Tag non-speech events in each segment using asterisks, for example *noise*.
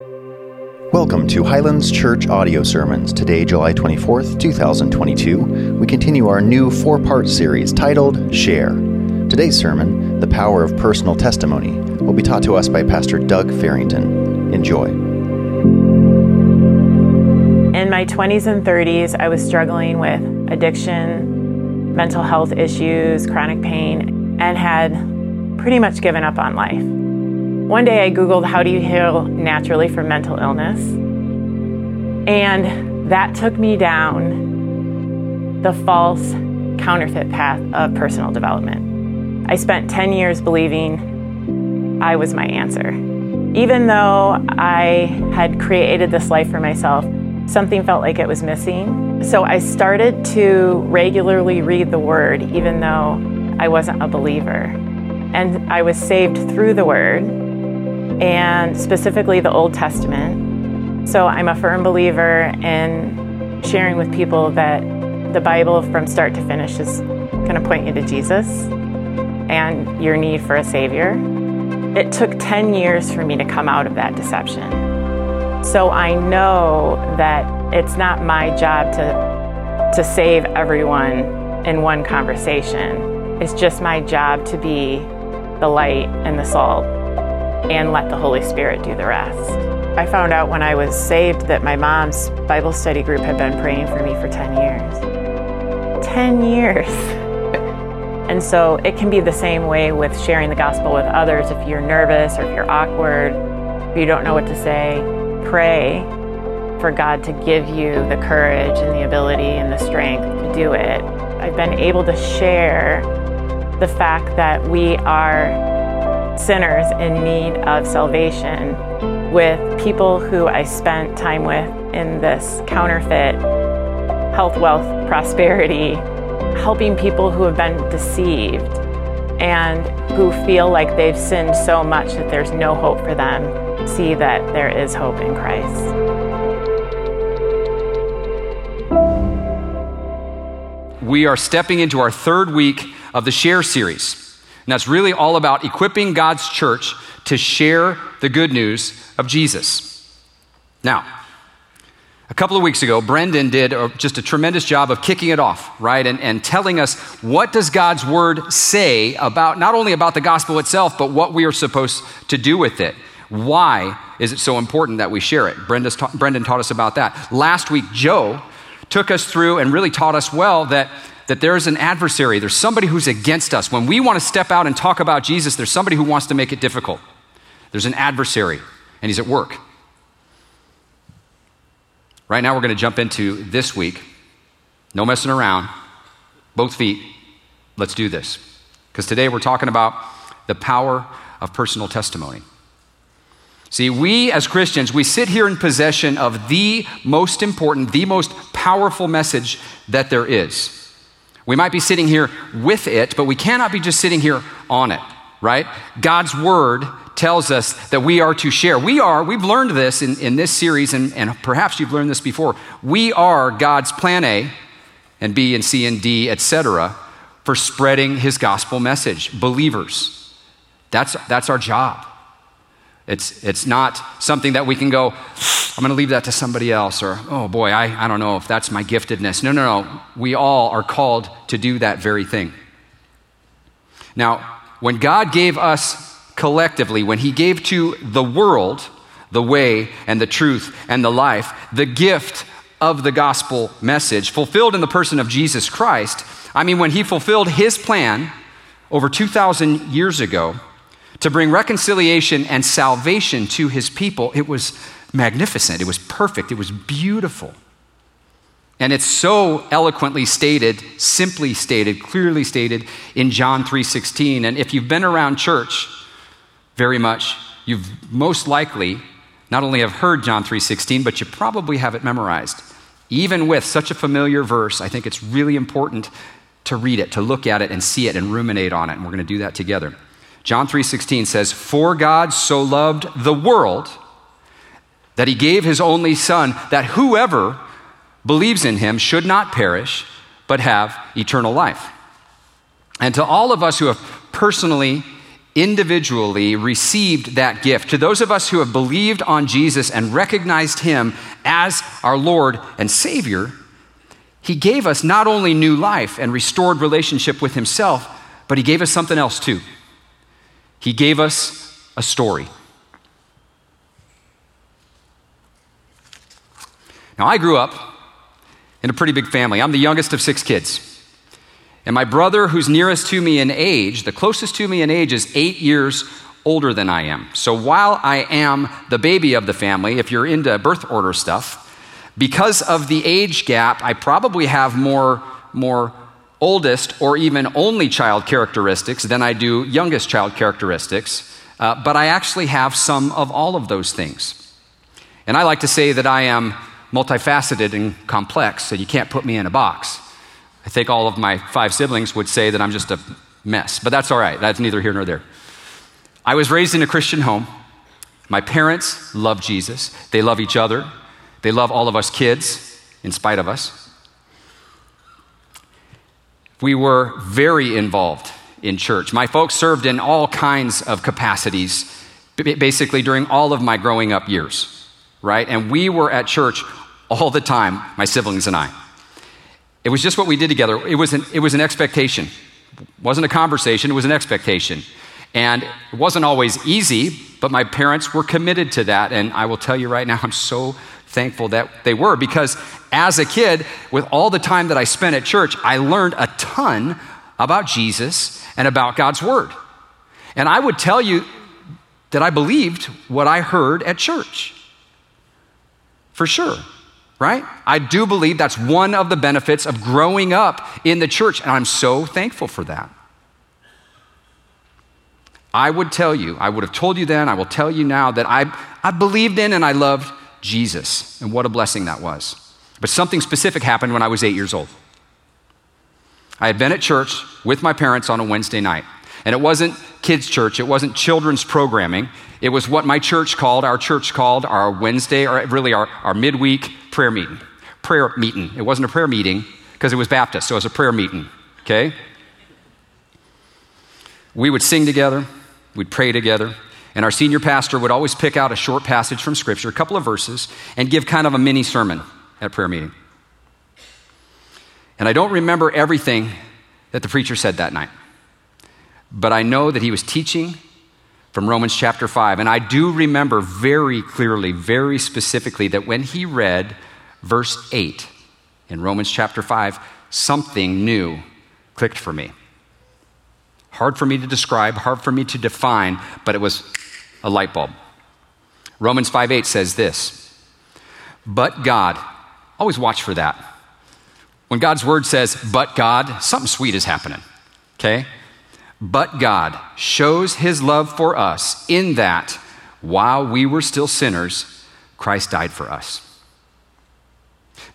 Welcome to Highlands Church Audio Sermons. Today, July 24th, 2022, we continue our new four part series titled Share. Today's sermon, The Power of Personal Testimony, will be taught to us by Pastor Doug Farrington. Enjoy. In my 20s and 30s, I was struggling with addiction, mental health issues, chronic pain, and had pretty much given up on life. One day I Googled, How do you heal naturally from mental illness? And that took me down the false counterfeit path of personal development. I spent 10 years believing I was my answer. Even though I had created this life for myself, something felt like it was missing. So I started to regularly read the Word, even though I wasn't a believer. And I was saved through the Word and specifically the Old Testament. So I'm a firm believer in sharing with people that the Bible from start to finish is going to point you to Jesus and your need for a Savior. It took 10 years for me to come out of that deception. So I know that it's not my job to, to save everyone in one conversation. It's just my job to be the light and the salt and let the Holy Spirit do the rest. I found out when I was saved that my mom's Bible study group had been praying for me for 10 years. 10 years. *laughs* and so it can be the same way with sharing the gospel with others. If you're nervous or if you're awkward, if you don't know what to say, pray for God to give you the courage and the ability and the strength to do it. I've been able to share the fact that we are sinners in need of salvation with people who I spent time with in this counterfeit health, wealth, prosperity, helping people who have been deceived and who feel like they've sinned so much that there's no hope for them see that there is hope in Christ. We are stepping into our third week of the Share series. And that's really all about equipping God's church to share the good news of Jesus. Now, a couple of weeks ago, Brendan did just a tremendous job of kicking it off, right? And, and telling us what does God's word say about not only about the gospel itself, but what we are supposed to do with it. Why is it so important that we share it? Ta- Brendan taught us about that. Last week, Joe took us through and really taught us well that that there is an adversary, there's somebody who's against us. When we want to step out and talk about Jesus, there's somebody who wants to make it difficult. There's an adversary, and he's at work. Right now, we're going to jump into this week. No messing around, both feet. Let's do this. Because today we're talking about the power of personal testimony. See, we as Christians, we sit here in possession of the most important, the most powerful message that there is. We might be sitting here with it, but we cannot be just sitting here on it, right? God's word tells us that we are to share. We are, we've learned this in, in this series, and, and perhaps you've learned this before. We are God's plan A and B and C and D, etc., for spreading his gospel message. Believers. That's, that's our job. It's, it's not something that we can go, I'm going to leave that to somebody else, or, oh boy, I, I don't know if that's my giftedness. No, no, no. We all are called to do that very thing. Now, when God gave us collectively, when He gave to the world the way and the truth and the life, the gift of the gospel message, fulfilled in the person of Jesus Christ, I mean, when He fulfilled His plan over 2,000 years ago, to bring reconciliation and salvation to his people, it was magnificent. It was perfect. It was beautiful. And it's so eloquently stated, simply stated, clearly stated in John 3:16. And if you've been around church very much, you've most likely not only have heard John 3:16, but you probably have it memorized. Even with such a familiar verse, I think it's really important to read it, to look at it and see it and ruminate on it. And we're going to do that together. John 3:16 says, "For God so loved the world that he gave his only son that whoever believes in him should not perish but have eternal life." And to all of us who have personally individually received that gift. To those of us who have believed on Jesus and recognized him as our Lord and Savior, he gave us not only new life and restored relationship with himself, but he gave us something else too. He gave us a story. Now, I grew up in a pretty big family. I'm the youngest of six kids. And my brother, who's nearest to me in age, the closest to me in age, is eight years older than I am. So while I am the baby of the family, if you're into birth order stuff, because of the age gap, I probably have more, more oldest or even only child characteristics than I do youngest child characteristics. Uh, but I actually have some of all of those things. And I like to say that I am multifaceted and complex, so you can't put me in a box. I think all of my five siblings would say that I'm just a mess, but that's all right. That's neither here nor there. I was raised in a Christian home. My parents love Jesus, they love each other, they love all of us kids, in spite of us. We were very involved in church. My folks served in all kinds of capacities, basically during all of my growing up years, right? And we were at church all the time, my siblings and I. It was just what we did together. It was an, it was an expectation. It wasn't a conversation, it was an expectation. And it wasn't always easy, but my parents were committed to that. And I will tell you right now, I'm so thankful that they were because as a kid, with all the time that I spent at church, I learned a ton about Jesus and about God's Word. And I would tell you that I believed what I heard at church. For sure, right? I do believe that's one of the benefits of growing up in the church, and I'm so thankful for that. I would tell you, I would have told you then, I will tell you now that I, I believed in and I loved Jesus. And what a blessing that was. But something specific happened when I was eight years old. I had been at church with my parents on a Wednesday night. And it wasn't kids' church, it wasn't children's programming. It was what my church called, our church called, our Wednesday, or really our, our midweek prayer meeting. Prayer meeting. It wasn't a prayer meeting because it was Baptist, so it was a prayer meeting, okay? We would sing together, we'd pray together, and our senior pastor would always pick out a short passage from Scripture, a couple of verses, and give kind of a mini sermon at prayer meeting. And I don't remember everything that the preacher said that night, but I know that he was teaching from Romans chapter 5. And I do remember very clearly, very specifically, that when he read verse 8 in Romans chapter 5, something new clicked for me. Hard for me to describe, hard for me to define, but it was a light bulb. Romans 5 8 says this, but God, always watch for that. When God's word says, but God, something sweet is happening, okay? But God shows his love for us in that while we were still sinners, Christ died for us.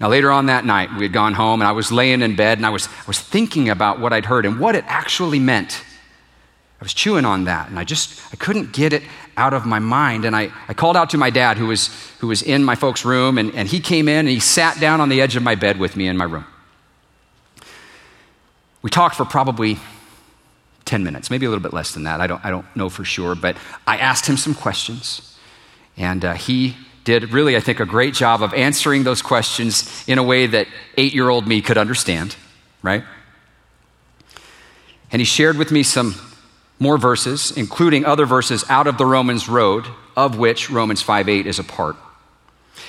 Now, later on that night, we had gone home and I was laying in bed and I was, I was thinking about what I'd heard and what it actually meant. I was chewing on that and I just I couldn't get it out of my mind. And I, I called out to my dad who was, who was in my folks' room and, and he came in and he sat down on the edge of my bed with me in my room. We talked for probably 10 minutes, maybe a little bit less than that. I don't, I don't know for sure. But I asked him some questions and uh, he did really, I think, a great job of answering those questions in a way that eight year old me could understand, right? And he shared with me some more verses, including other verses out of the Romans road, of which Romans 5 8 is a part.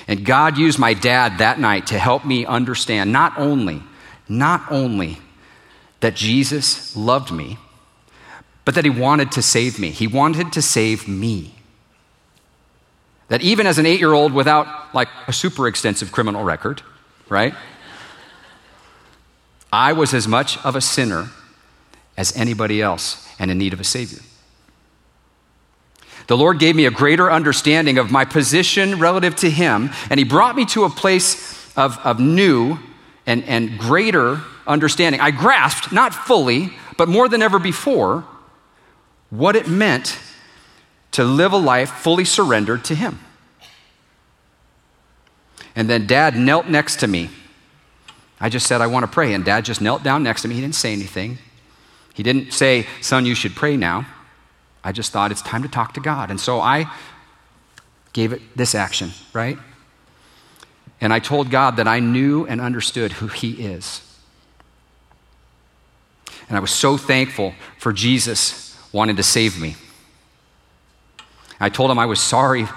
And God used my dad that night to help me understand not only, not only that Jesus loved me, but that he wanted to save me. He wanted to save me. That even as an eight year old without like a super extensive criminal record, right? I was as much of a sinner as anybody else and in need of a Savior. The Lord gave me a greater understanding of my position relative to Him, and He brought me to a place of, of new and, and greater understanding. I grasped, not fully, but more than ever before, what it meant to live a life fully surrendered to Him. And then Dad knelt next to me. I just said, I want to pray. And Dad just knelt down next to me. He didn't say anything. He didn't say, Son, you should pray now. I just thought it's time to talk to God. And so I gave it this action, right? And I told God that I knew and understood who He is. And I was so thankful for Jesus wanting to save me. I told him I was sorry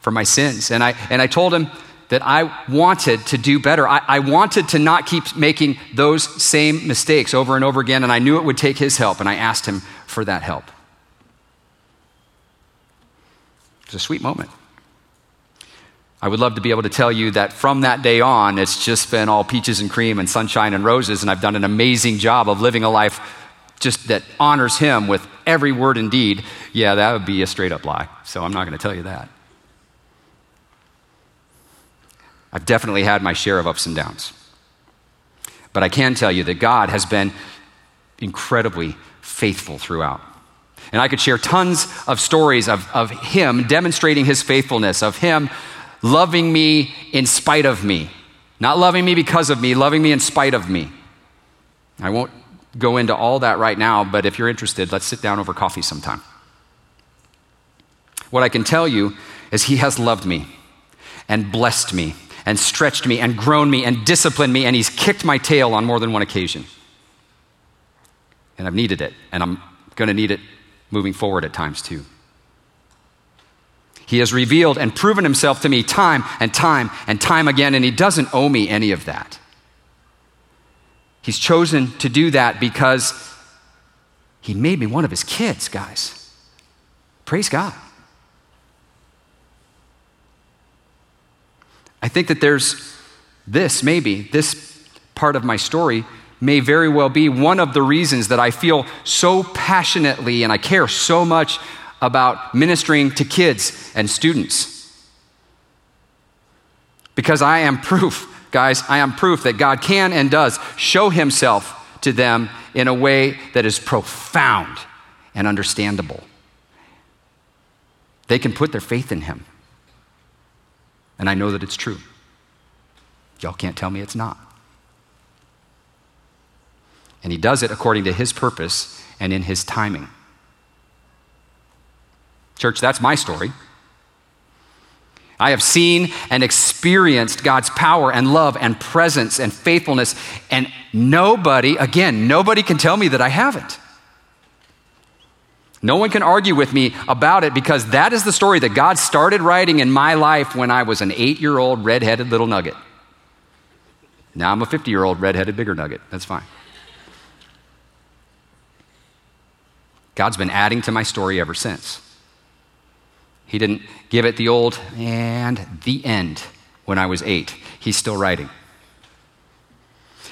for my sins. And I, and I told him that I wanted to do better. I, I wanted to not keep making those same mistakes over and over again. And I knew it would take his help. And I asked him for that help. It was a sweet moment. I would love to be able to tell you that from that day on, it's just been all peaches and cream and sunshine and roses, and I've done an amazing job of living a life just that honors Him with every word and deed. Yeah, that would be a straight up lie. So I'm not going to tell you that. I've definitely had my share of ups and downs. But I can tell you that God has been incredibly faithful throughout. And I could share tons of stories of, of Him demonstrating His faithfulness, of Him loving me in spite of me. Not loving me because of me, loving me in spite of me. I won't go into all that right now, but if you're interested, let's sit down over coffee sometime. What I can tell you is He has loved me and blessed me and stretched me and grown me and disciplined me, and He's kicked my tail on more than one occasion. And I've needed it, and I'm going to need it moving forward at times too. He has revealed and proven himself to me time and time and time again, and he doesn't owe me any of that. He's chosen to do that because he made me one of his kids, guys. Praise God. I think that there's this, maybe, this part of my story may very well be one of the reasons that I feel so passionately and I care so much about ministering to kids and students. Because I am proof, guys, I am proof that God can and does show himself to them in a way that is profound and understandable. They can put their faith in him. And I know that it's true. Y'all can't tell me it's not. And he does it according to his purpose and in his timing. Church, that's my story. I have seen and experienced God's power and love and presence and faithfulness, and nobody, again, nobody can tell me that I haven't. No one can argue with me about it because that is the story that God started writing in my life when I was an eight year old redheaded little nugget. Now I'm a 50 year old redheaded bigger nugget. That's fine. God's been adding to my story ever since. He didn't give it the old and the end when I was eight. He's still writing.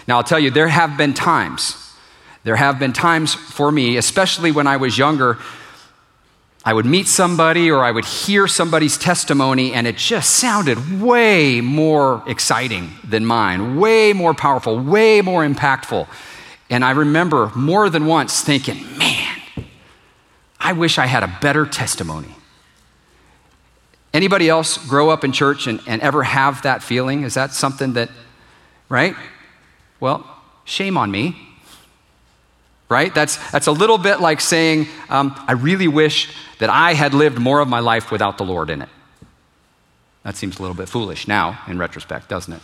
Now, I'll tell you, there have been times, there have been times for me, especially when I was younger, I would meet somebody or I would hear somebody's testimony, and it just sounded way more exciting than mine, way more powerful, way more impactful. And I remember more than once thinking, man, I wish I had a better testimony. Anybody else grow up in church and, and ever have that feeling? Is that something that, right? Well, shame on me. Right? That's, that's a little bit like saying, um, I really wish that I had lived more of my life without the Lord in it. That seems a little bit foolish now, in retrospect, doesn't it?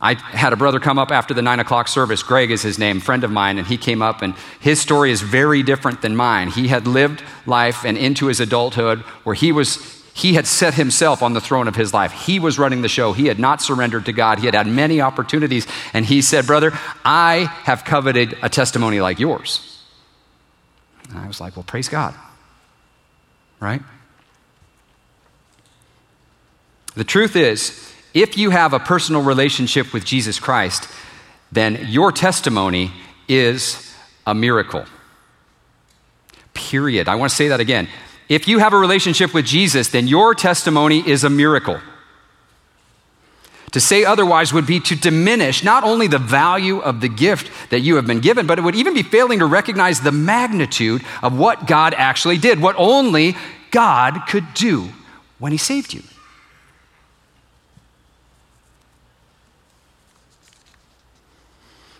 I had a brother come up after the nine o'clock service. Greg is his name, friend of mine, and he came up, and his story is very different than mine. He had lived life and into his adulthood where he was. He had set himself on the throne of his life. He was running the show. He had not surrendered to God. He had had many opportunities. And he said, Brother, I have coveted a testimony like yours. And I was like, Well, praise God. Right? The truth is, if you have a personal relationship with Jesus Christ, then your testimony is a miracle. Period. I want to say that again. If you have a relationship with Jesus, then your testimony is a miracle. To say otherwise would be to diminish not only the value of the gift that you have been given, but it would even be failing to recognize the magnitude of what God actually did, what only God could do when He saved you.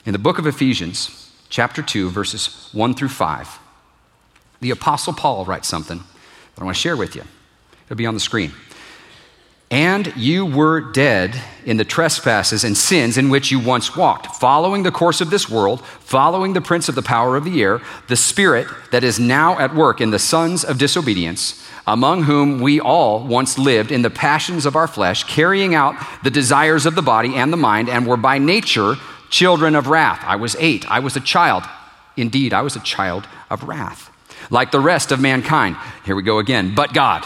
In the book of Ephesians, chapter 2, verses 1 through 5, The Apostle Paul writes something that I want to share with you. It'll be on the screen. And you were dead in the trespasses and sins in which you once walked, following the course of this world, following the prince of the power of the air, the spirit that is now at work in the sons of disobedience, among whom we all once lived in the passions of our flesh, carrying out the desires of the body and the mind, and were by nature children of wrath. I was eight. I was a child. Indeed, I was a child of wrath, like the rest of mankind. Here we go again. But God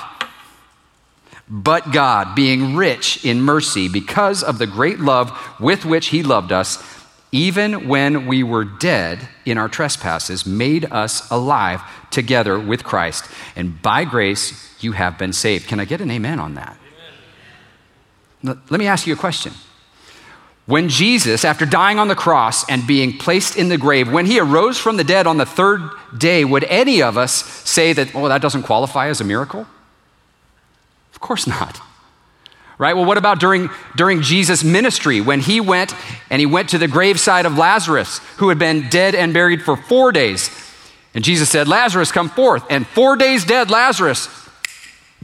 but God, being rich in mercy because of the great love with which He loved us, even when we were dead in our trespasses, made us alive together with Christ. And by grace, you have been saved. Can I get an amen on that? Amen. Let me ask you a question. When Jesus, after dying on the cross and being placed in the grave, when he arose from the dead on the third day, would any of us say that, oh, that doesn't qualify as a miracle? Of course not. Right? Well, what about during, during Jesus' ministry when he went and he went to the graveside of Lazarus, who had been dead and buried for four days? And Jesus said, Lazarus, come forth. And four days dead, Lazarus,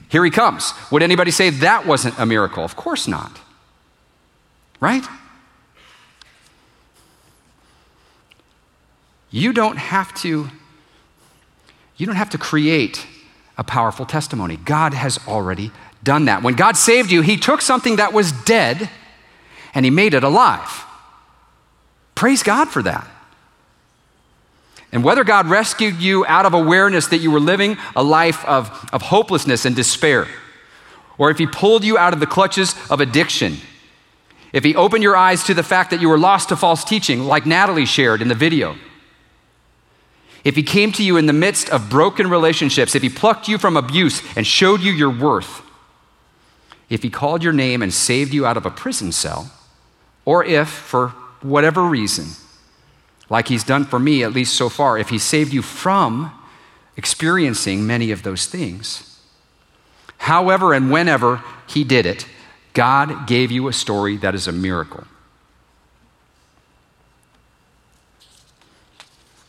here he comes. Would anybody say that wasn't a miracle? Of course not. Right? You don't have to you don't have to create a powerful testimony. God has already done that. When God saved you, He took something that was dead and He made it alive. Praise God for that. And whether God rescued you out of awareness that you were living a life of, of hopelessness and despair, or if He pulled you out of the clutches of addiction, if He opened your eyes to the fact that you were lost to false teaching, like Natalie shared in the video, if He came to you in the midst of broken relationships, if He plucked you from abuse and showed you your worth, if he called your name and saved you out of a prison cell, or if, for whatever reason, like he's done for me, at least so far, if he saved you from experiencing many of those things, however and whenever he did it, God gave you a story that is a miracle.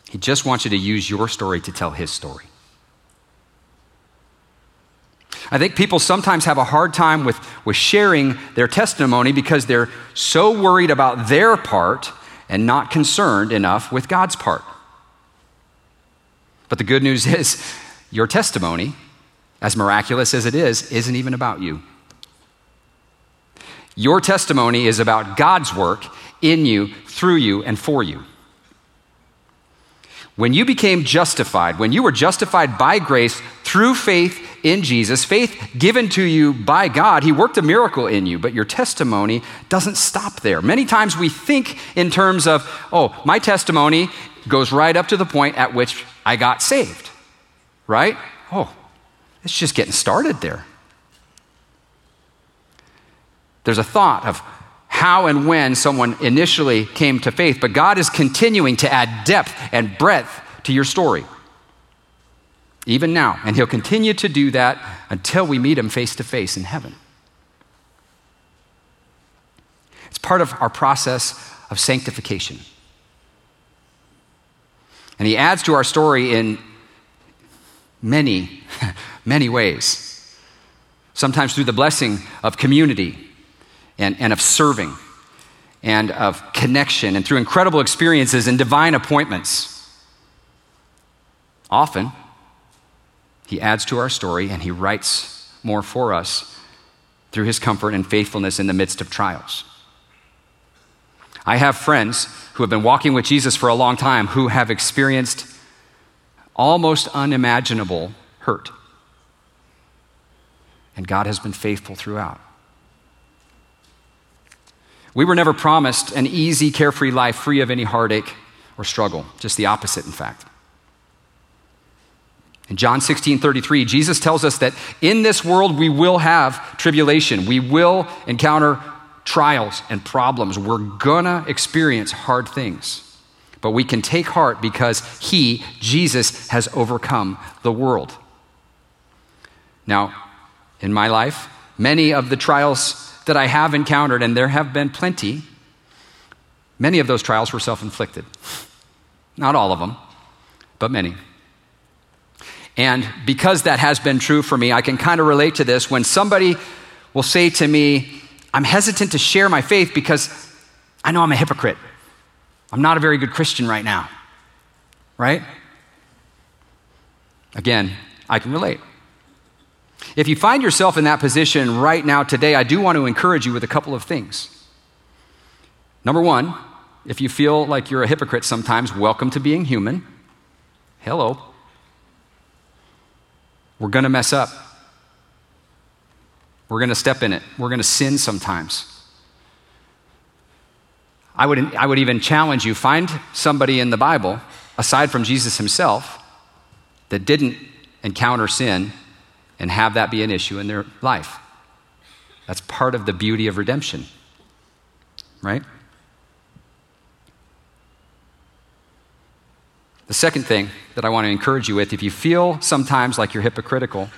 He just wants you to use your story to tell his story. I think people sometimes have a hard time with, with sharing their testimony because they're so worried about their part and not concerned enough with God's part. But the good news *laughs* is, your testimony, as miraculous as it is, isn't even about you. Your testimony is about God's work in you, through you, and for you. When you became justified, when you were justified by grace through faith in Jesus, faith given to you by God, He worked a miracle in you, but your testimony doesn't stop there. Many times we think in terms of, oh, my testimony goes right up to the point at which I got saved, right? Oh, it's just getting started there. There's a thought of how and when someone initially came to faith, but God is continuing to add depth and breadth to your story. Even now. And He'll continue to do that until we meet Him face to face in heaven. It's part of our process of sanctification. And He adds to our story in many, *laughs* many ways. Sometimes through the blessing of community and, and of serving and of connection and through incredible experiences and divine appointments. Often, he adds to our story and he writes more for us through his comfort and faithfulness in the midst of trials. I have friends who have been walking with Jesus for a long time who have experienced almost unimaginable hurt. And God has been faithful throughout. We were never promised an easy, carefree life free of any heartache or struggle, just the opposite, in fact. In John 16 33, Jesus tells us that in this world we will have tribulation, we will encounter trials and problems. We're gonna experience hard things. But we can take heart because He, Jesus, has overcome the world. Now, in my life, many of the trials that I have encountered, and there have been plenty, many of those trials were self inflicted. Not all of them, but many. And because that has been true for me, I can kind of relate to this when somebody will say to me, I'm hesitant to share my faith because I know I'm a hypocrite. I'm not a very good Christian right now. Right? Again, I can relate. If you find yourself in that position right now today, I do want to encourage you with a couple of things. Number one, if you feel like you're a hypocrite sometimes, welcome to being human. Hello. We're going to mess up. We're going to step in it. We're going to sin sometimes. I would, I would even challenge you find somebody in the Bible, aside from Jesus himself, that didn't encounter sin and have that be an issue in their life. That's part of the beauty of redemption, right? The second thing that I want to encourage you with if you feel sometimes like you're hypocritical,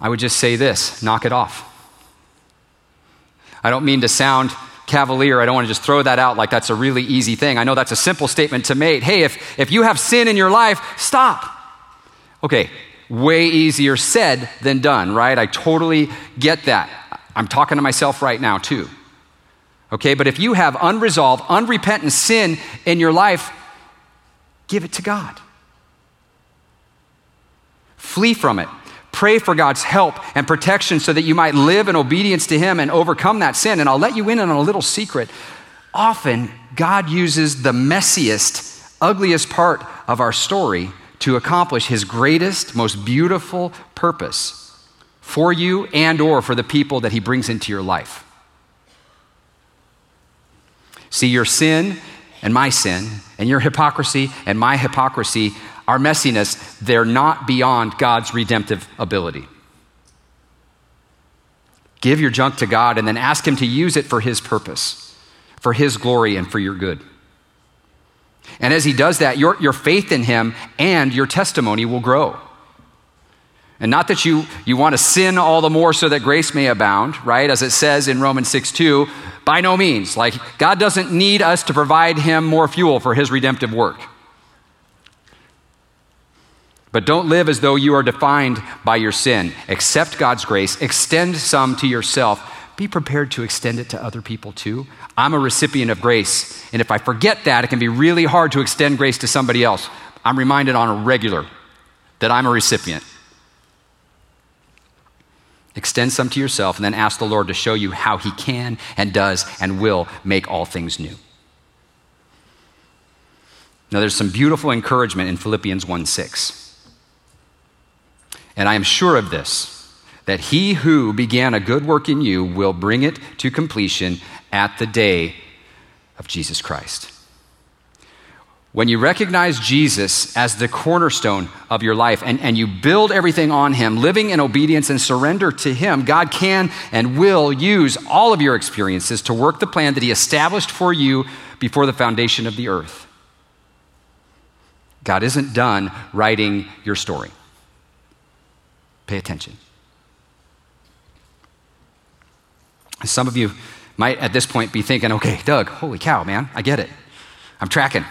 I would just say this knock it off. I don't mean to sound cavalier. I don't want to just throw that out like that's a really easy thing. I know that's a simple statement to make. Hey, if, if you have sin in your life, stop. Okay, way easier said than done, right? I totally get that. I'm talking to myself right now, too. Okay, but if you have unresolved, unrepentant sin in your life, give it to God. Flee from it. Pray for God's help and protection so that you might live in obedience to Him and overcome that sin. And I'll let you in on a little secret. Often, God uses the messiest, ugliest part of our story to accomplish his greatest, most beautiful purpose for you and or for the people that he brings into your life. See, your sin and my sin, and your hypocrisy and my hypocrisy, our messiness, they're not beyond God's redemptive ability. Give your junk to God and then ask Him to use it for His purpose, for His glory, and for your good. And as he does that, your, your faith in him and your testimony will grow. And not that you, you want to sin all the more so that grace may abound, right? As it says in Romans 6 2, by no means. Like, God doesn't need us to provide him more fuel for his redemptive work. But don't live as though you are defined by your sin. Accept God's grace, extend some to yourself, be prepared to extend it to other people too. I'm a recipient of grace, and if I forget that, it can be really hard to extend grace to somebody else. I'm reminded on a regular that I'm a recipient. Extend some to yourself and then ask the Lord to show you how He can and does and will make all things new. Now, there's some beautiful encouragement in Philippians 1 6. And I am sure of this that he who began a good work in you will bring it to completion at the day of Jesus Christ. When you recognize Jesus as the cornerstone of your life and, and you build everything on Him, living in obedience and surrender to Him, God can and will use all of your experiences to work the plan that He established for you before the foundation of the earth. God isn't done writing your story. Pay attention. Some of you might at this point be thinking, okay, Doug, holy cow, man, I get it. I'm tracking.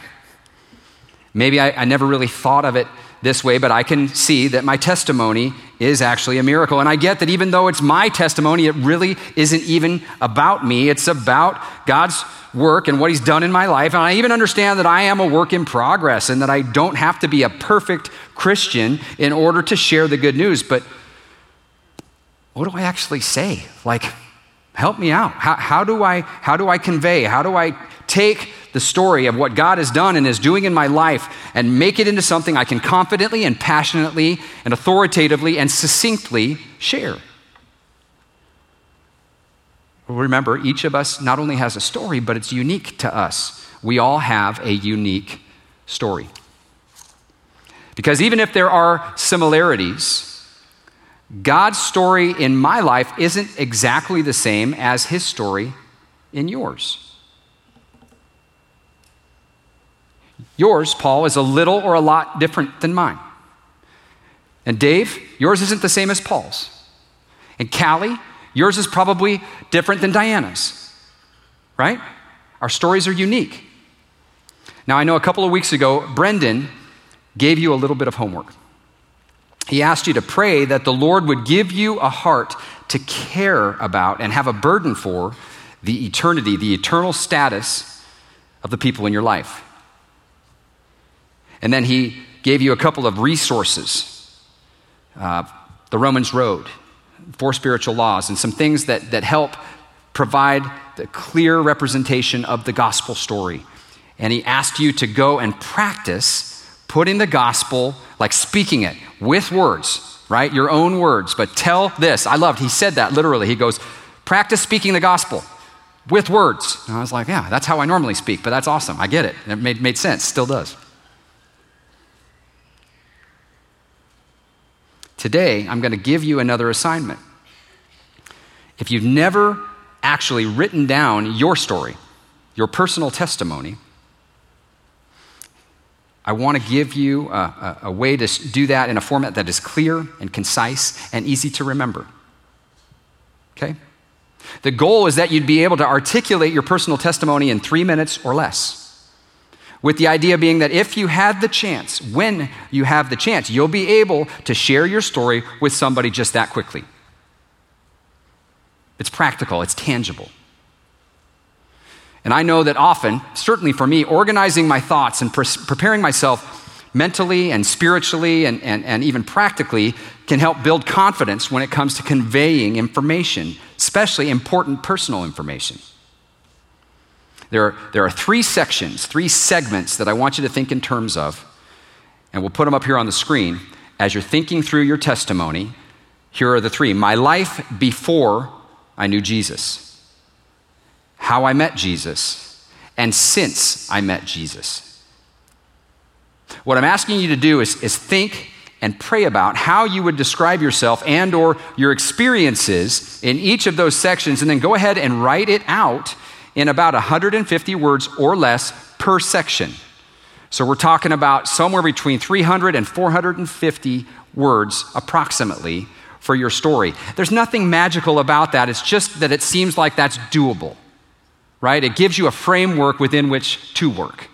Maybe I, I, never really thought of it this way, but I can see that my testimony is actually a miracle. And I get that even though it's my testimony, it really isn't even about me. It's about God's work and what He's done in my life. And I even understand that I am a work in progress and that I don't have to be a perfect Christian in order to share the good news. But what do I actually say? Like, Help me out. How, how, do I, how do I convey? How do I take the story of what God has done and is doing in my life and make it into something I can confidently and passionately and authoritatively and succinctly share? Remember, each of us not only has a story, but it's unique to us. We all have a unique story. Because even if there are similarities, God's story in my life isn't exactly the same as his story in yours. Yours, Paul, is a little or a lot different than mine. And Dave, yours isn't the same as Paul's. And Callie, yours is probably different than Diana's. Right? Our stories are unique. Now, I know a couple of weeks ago, Brendan gave you a little bit of homework. He asked you to pray that the Lord would give you a heart to care about and have a burden for the eternity, the eternal status of the people in your life. And then he gave you a couple of resources uh, the Romans Road, four spiritual laws, and some things that, that help provide the clear representation of the gospel story. And he asked you to go and practice putting the gospel, like speaking it with words, right? Your own words. But tell this. I loved, he said that literally. He goes, practice speaking the gospel with words. And I was like, yeah, that's how I normally speak, but that's awesome. I get it. It made, made sense, still does. Today, I'm going to give you another assignment. If you've never actually written down your story, your personal testimony, I want to give you a, a, a, way to do that in a format that is clear and concise and easy to remember. Okay? The goal is that you'd be able to articulate your personal testimony in three minutes or less. With the idea being that if you had the chance, when you have the chance, you'll be able to share your story with somebody just that quickly. It's practical, it's tangible. And I know that often, certainly for me, organizing my thoughts and pre- preparing myself mentally and spiritually and, and, and even practically can help build confidence when it comes to conveying information, especially important personal information. There are, there are three sections, three segments that I want you to think in terms of, and we'll put them up here on the screen. As you're thinking through your testimony, here are the three my life before I knew Jesus, how I met Jesus, and since I met Jesus. What I'm asking you to do is, is think and pray about how you would describe yourself and or your experiences in each of those sections and then go ahead and write it out in about 150 words or less per section. So we're talking about somewhere between 300 and 450 words approximately for your story. There's nothing magical about that. It's just that it seems like that's doable, right? It gives you a framework within which to work.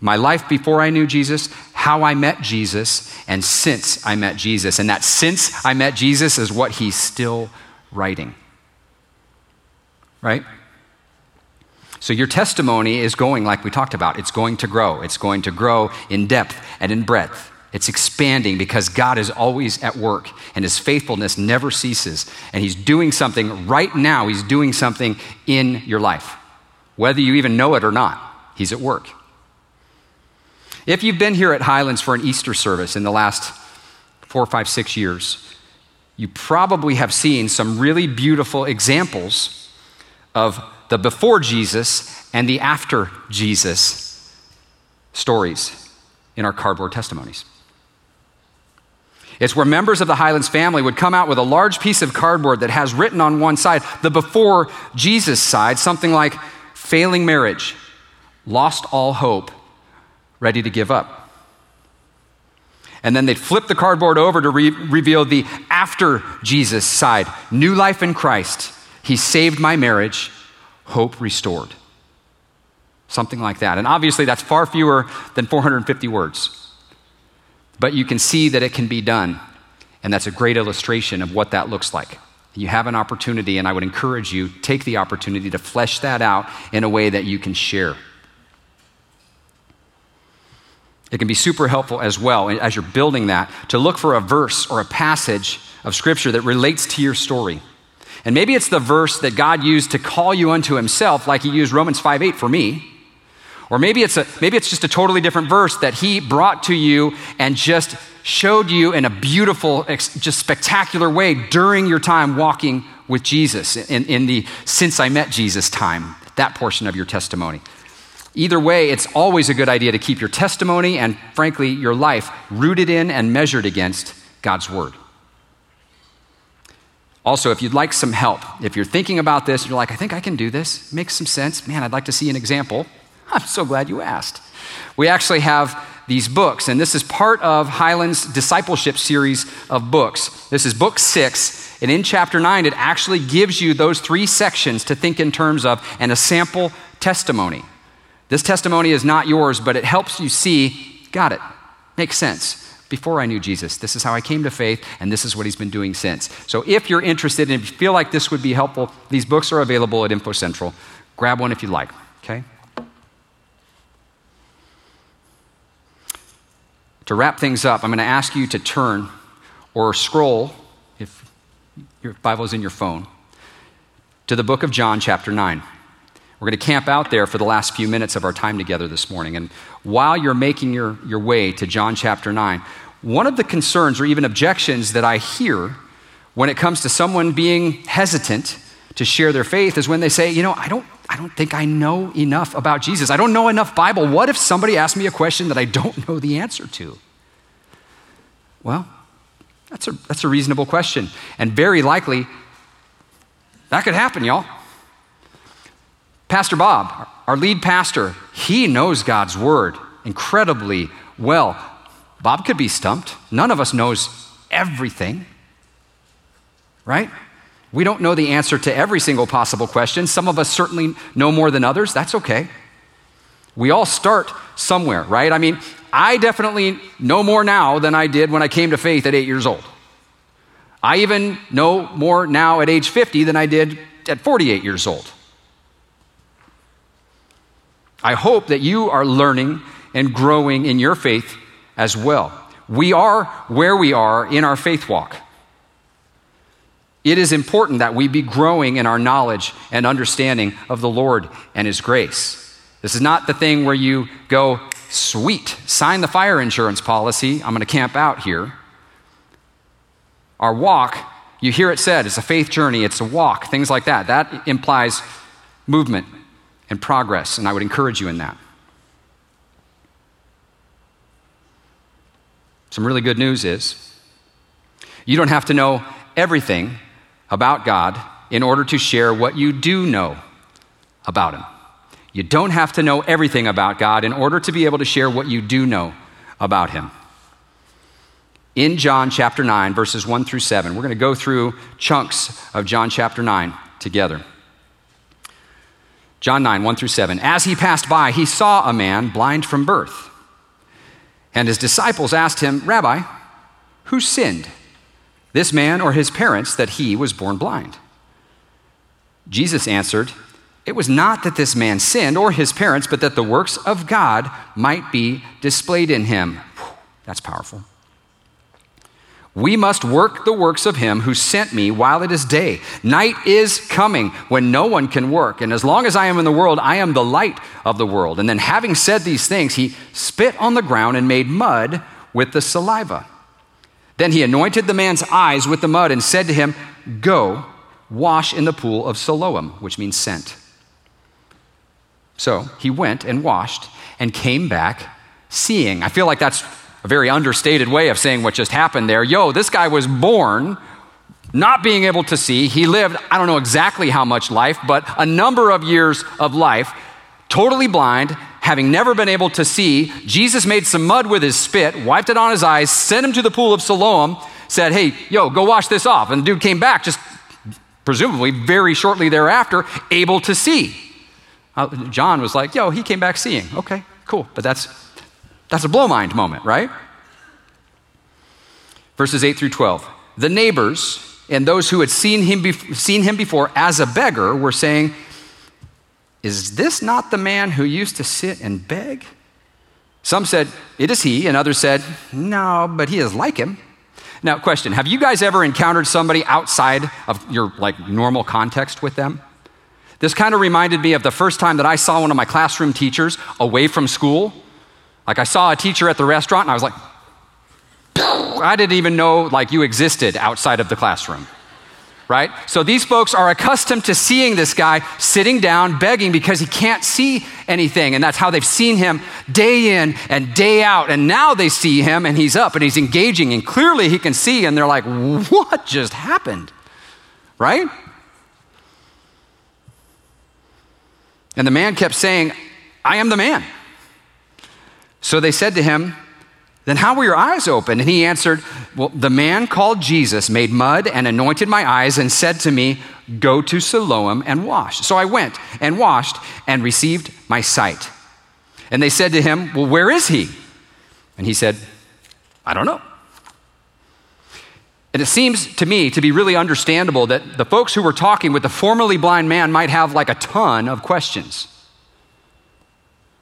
My life before I knew Jesus, how I met Jesus, and since I met Jesus. And that since I met Jesus is what he's still writing right? So your testimony is going, like we talked about, it's going to grow. It's going to grow in depth and in breadth. It's expanding because God is always at work and his faithfulness never ceases. And he's doing something right now, he's doing something in your life. Whether you even know it or not, he's at work. If you've been here at Highlands for an Easter service in the last four, five, six years, you probably have seen some really beautiful examples of the before Jesus and the after Jesus stories in our cardboard testimonies. It's where members of the Highlands family would come out with a large piece of cardboard that has written on one side, the before Jesus side, something like failing marriage, lost all hope, ready to give up. And then they'd flip the cardboard over to re- reveal the after Jesus side, new life in Christ, he saved my marriage, hope restored. Something like that. And obviously, that's far fewer than 450 words. But you can see that it can be done. And that's a great illustration of what that looks like. You have an opportunity, and I would encourage you take the opportunity to flesh that out in a way that you can share. It can be super helpful as well as you're building that to look for a verse or a passage of Scripture that relates to your story. And maybe it's the verse that God used to call you unto himself, like he used Romans 5 8 for me. Or maybe it's, a, maybe it's just a totally different verse that he brought to you and just showed you in a beautiful, just spectacular way during your time walking with Jesus in, in the since I met Jesus time, that portion of your testimony. Either way, it's always a good idea to keep your testimony and, frankly, your life rooted in and measured against God's Word. Also, if you'd like some help, if you're thinking about this, you're like, I think I can do this, makes some sense. Man, I'd like to see an example. I'm so glad you asked. We actually have these books, and this is part of Highland's discipleship series of books. This is book six, and in chapter nine, it actually gives you those three sections to think in terms of and a sample testimony. This testimony is not yours, but it helps you see, got it, makes sense before I knew Jesus. This is how I came to faith, and this is what he's been doing since. So if you're interested and if you feel like this would be helpful, these books are available at Info Central. Grab one if you'd like, okay? To wrap things up, I'm going to ask you to turn or scroll, if your Bible is in your phone, to the book of John, chapter 9. We're going to camp out there for the last few minutes of our time together this morning. And while you're making your, your way to John chapter 9, one of the concerns or even objections that I hear when it comes to someone being hesitant to share their faith is when they say, you know, I don't, I don't think I know enough about Jesus. I don't know enough Bible. What if somebody asks me a question that I don't know the answer to? Well, that's a, that's a reasonable question. And very likely, that could happen, y'all. Pastor Bob, our lead pastor, he knows God's word incredibly well. Bob could be stumped. None of us knows everything, right? We don't know the answer to every single possible question. Some of us certainly know more than others. That's okay. We all start somewhere, right? I mean, I definitely know more now than I did when I came to faith at eight years old. I even know more now at age 50 than I did at 48 years old. I hope that you are learning and growing in your faith as well. We are where we are in our faith walk. It is important that we be growing in our knowledge and understanding of the Lord and His grace. This is not the thing where you go, sweet, sign the fire insurance policy, I'm going to camp out here. Our walk, you hear it said, it's a faith journey, it's a walk, things like that. That implies movement and progress, and I would encourage you in that. Some really good news is you don't have to know everything about God in order to share what you do know about Him. You don't have to know everything about God in order to be able to share what you do know about Him in John chapter 9, verses 1 through 7. We're going to go through chunks of John chapter 9 together. John 9, 1 through 7. As he passed by, he saw a man blind from birth. And his disciples asked him, Rabbi, who sinned, this man or his parents, that he was born blind? Jesus answered, It was not that this man sinned or his parents, but that the works of God might be displayed in him. That's powerful. We must work the works of him who sent me while it is day. Night is coming when no one can work. And as long as I am in the world, I am the light of the world. And then, having said these things, he spit on the ground and made mud with the saliva. Then he anointed the man's eyes with the mud and said to him, Go, wash in the pool of Siloam, which means sent. So he went and washed and came back seeing. I feel like that's a very understated way of saying what just happened there. Yo, this guy was born not being able to see. He lived, I don't know exactly how much life, but a number of years of life, totally blind, having never been able to see. Jesus made some mud with his spit, wiped it on his eyes, sent him to the pool of Siloam, said, Hey, yo, go wash this off. And the dude came back just presumably very shortly thereafter, able to see. Uh, John was like, Yo, he came back seeing. Okay, cool. But that's that's a blow mind moment, right? Verses 8 through 12. The neighbors and those who had seen him, seen him before as a beggar were saying, Is this not the man who used to sit and beg? Some said, It is he, and others said, No, but he is like him. Now, question Have you guys ever encountered somebody outside of your like normal context with them? This kind of reminded me of the first time that I saw one of my classroom teachers away from school like I saw a teacher at the restaurant and I was like, I didn't even know like you existed outside of the classroom. Right? So these folks are accustomed to seeing this guy sitting down begging because he can't see anything. And that's how they've seen him day in and day out. And now they see him and he's up and he's engaging and clearly he can see. And they're like, what just happened? Right? And the man kept saying, I am the man. So they said to him, Then how were your eyes open? And he answered, Well, the man called Jesus made mud and anointed my eyes and said to me, Go to Siloam and wash. So I went and washed and received my sight. And they said to him, Well, where is he? And he said, I don't know. And it seems to me to be really understandable that the folks who were talking with the formerly blind man might have like a ton of questions.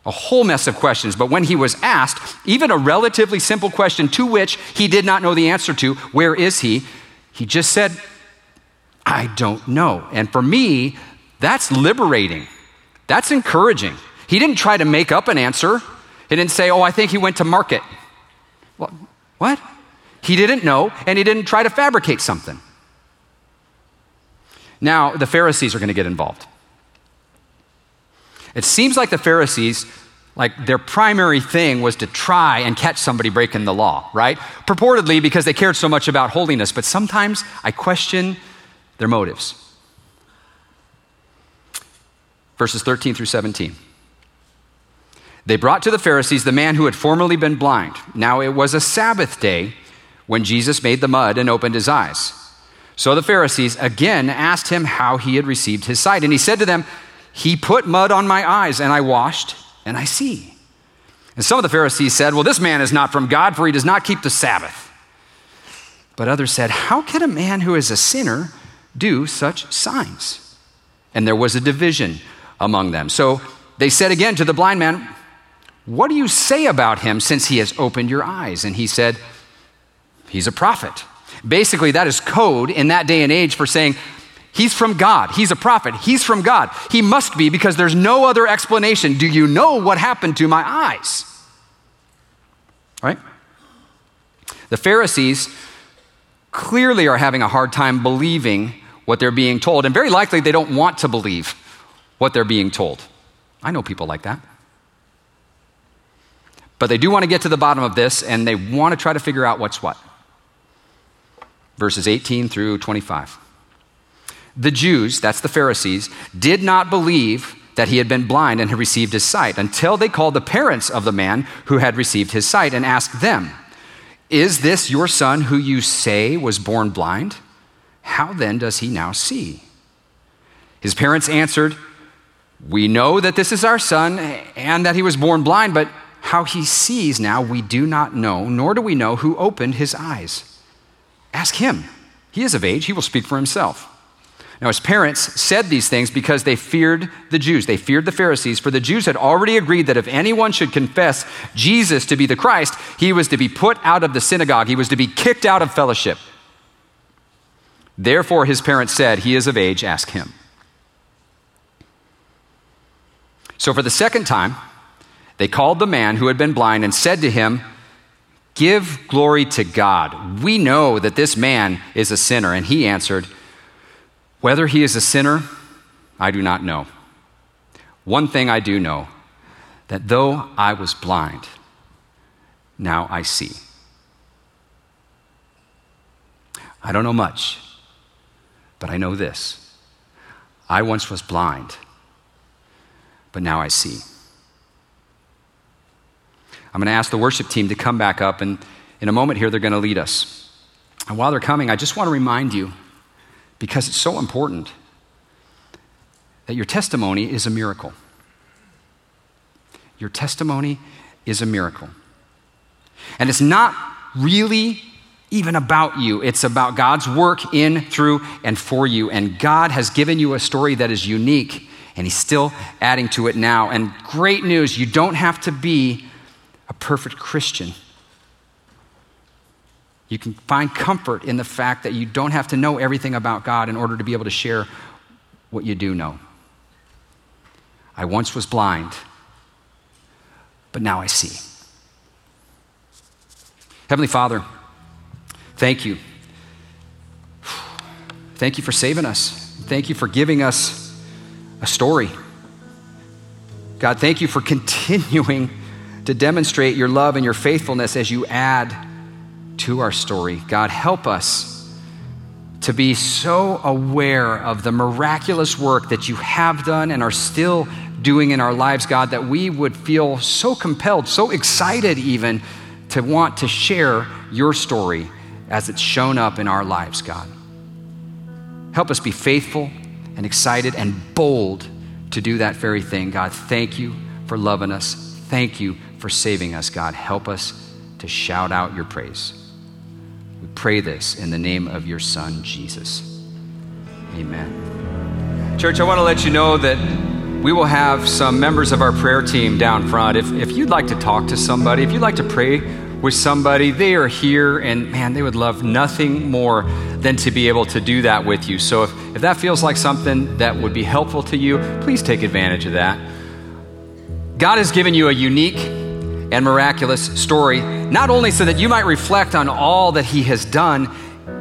A whole mess of questions. But when he was asked, even a relatively simple question to which he did not know the answer to, where is he? He just said, I don't know. And for me, that's liberating. That's encouraging. He didn't try to make up an answer. He didn't say, Oh, I think he went to market. What? He didn't know, and he didn't try to fabricate something. Now, the Pharisees are going to get involved. It seems like the Pharisees, like their primary thing was to try and catch somebody breaking the law, right? Purportedly because they cared so much about holiness, but sometimes I question their motives. Verses 13 through 17. They brought to the Pharisees the man who had formerly been blind. Now it was a Sabbath day when Jesus made the mud and opened his eyes. So the Pharisees again asked him how he had received his sight. And he said to them, He put mud on my eyes, and I washed, and I see. And some of the Pharisees said, Well, this man is not from God, for he does not keep the Sabbath. But others said, How can a man who is a sinner do such signs? And there was a division among them. So they said again to the blind man, What do you say about him since he has opened your eyes? And he said, He's a prophet. Basically, that is code in that day and age for saying, He's from God. He's a prophet. He's from God. He must be because there's no other explanation. Do you know what happened to my eyes? Right? The Pharisees clearly are having a hard time believing what they're being told, and very likely they don't want to believe what they're being told. I know people like that. But they do want to get to the bottom of this, and they want to try to figure out what's what verses 18 through 25. The Jews, that's the Pharisees, did not believe that he had been blind and had received his sight until they called the parents of the man who had received his sight and asked them, Is this your son who you say was born blind? How then does he now see? His parents answered, We know that this is our son and that he was born blind, but how he sees now we do not know, nor do we know who opened his eyes. Ask him. He is of age, he will speak for himself. Now, his parents said these things because they feared the Jews. They feared the Pharisees, for the Jews had already agreed that if anyone should confess Jesus to be the Christ, he was to be put out of the synagogue, he was to be kicked out of fellowship. Therefore, his parents said, He is of age, ask him. So, for the second time, they called the man who had been blind and said to him, Give glory to God. We know that this man is a sinner. And he answered, Whether he is a sinner, I do not know. One thing I do know that though I was blind, now I see. I don't know much, but I know this. I once was blind, but now I see. I'm going to ask the worship team to come back up, and in a moment here, they're going to lead us. And while they're coming, I just want to remind you, because it's so important, that your testimony is a miracle. Your testimony is a miracle. And it's not really even about you, it's about God's work in, through, and for you. And God has given you a story that is unique, and He's still adding to it now. And great news you don't have to be a perfect Christian. You can find comfort in the fact that you don't have to know everything about God in order to be able to share what you do know. I once was blind, but now I see. Heavenly Father, thank you. Thank you for saving us. Thank you for giving us a story. God, thank you for continuing to demonstrate your love and your faithfulness as you add to our story. God, help us to be so aware of the miraculous work that you have done and are still doing in our lives, God, that we would feel so compelled, so excited even to want to share your story as it's shown up in our lives, God. Help us be faithful and excited and bold to do that very thing, God. Thank you for loving us. Thank you for saving us, God. Help us to shout out your praise. We pray this in the name of your Son, Jesus. Amen. Church, I want to let you know that we will have some members of our prayer team down front. If, if you'd like to talk to somebody, if you'd like to pray with somebody, they are here, and man, they would love nothing more than to be able to do that with you. So if, if that feels like something that would be helpful to you, please take advantage of that. God has given you a unique and miraculous story, not only so that you might reflect on all that He has done,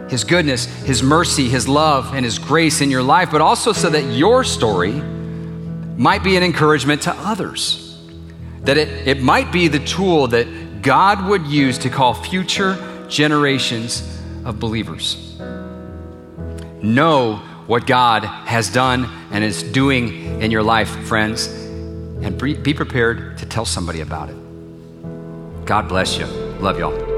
His goodness, His mercy, His love, and His grace in your life, but also so that your story might be an encouragement to others. That it, it might be the tool that God would use to call future generations of believers. Know what God has done and is doing in your life, friends, and be prepared to tell somebody about it. God bless you. Love y'all.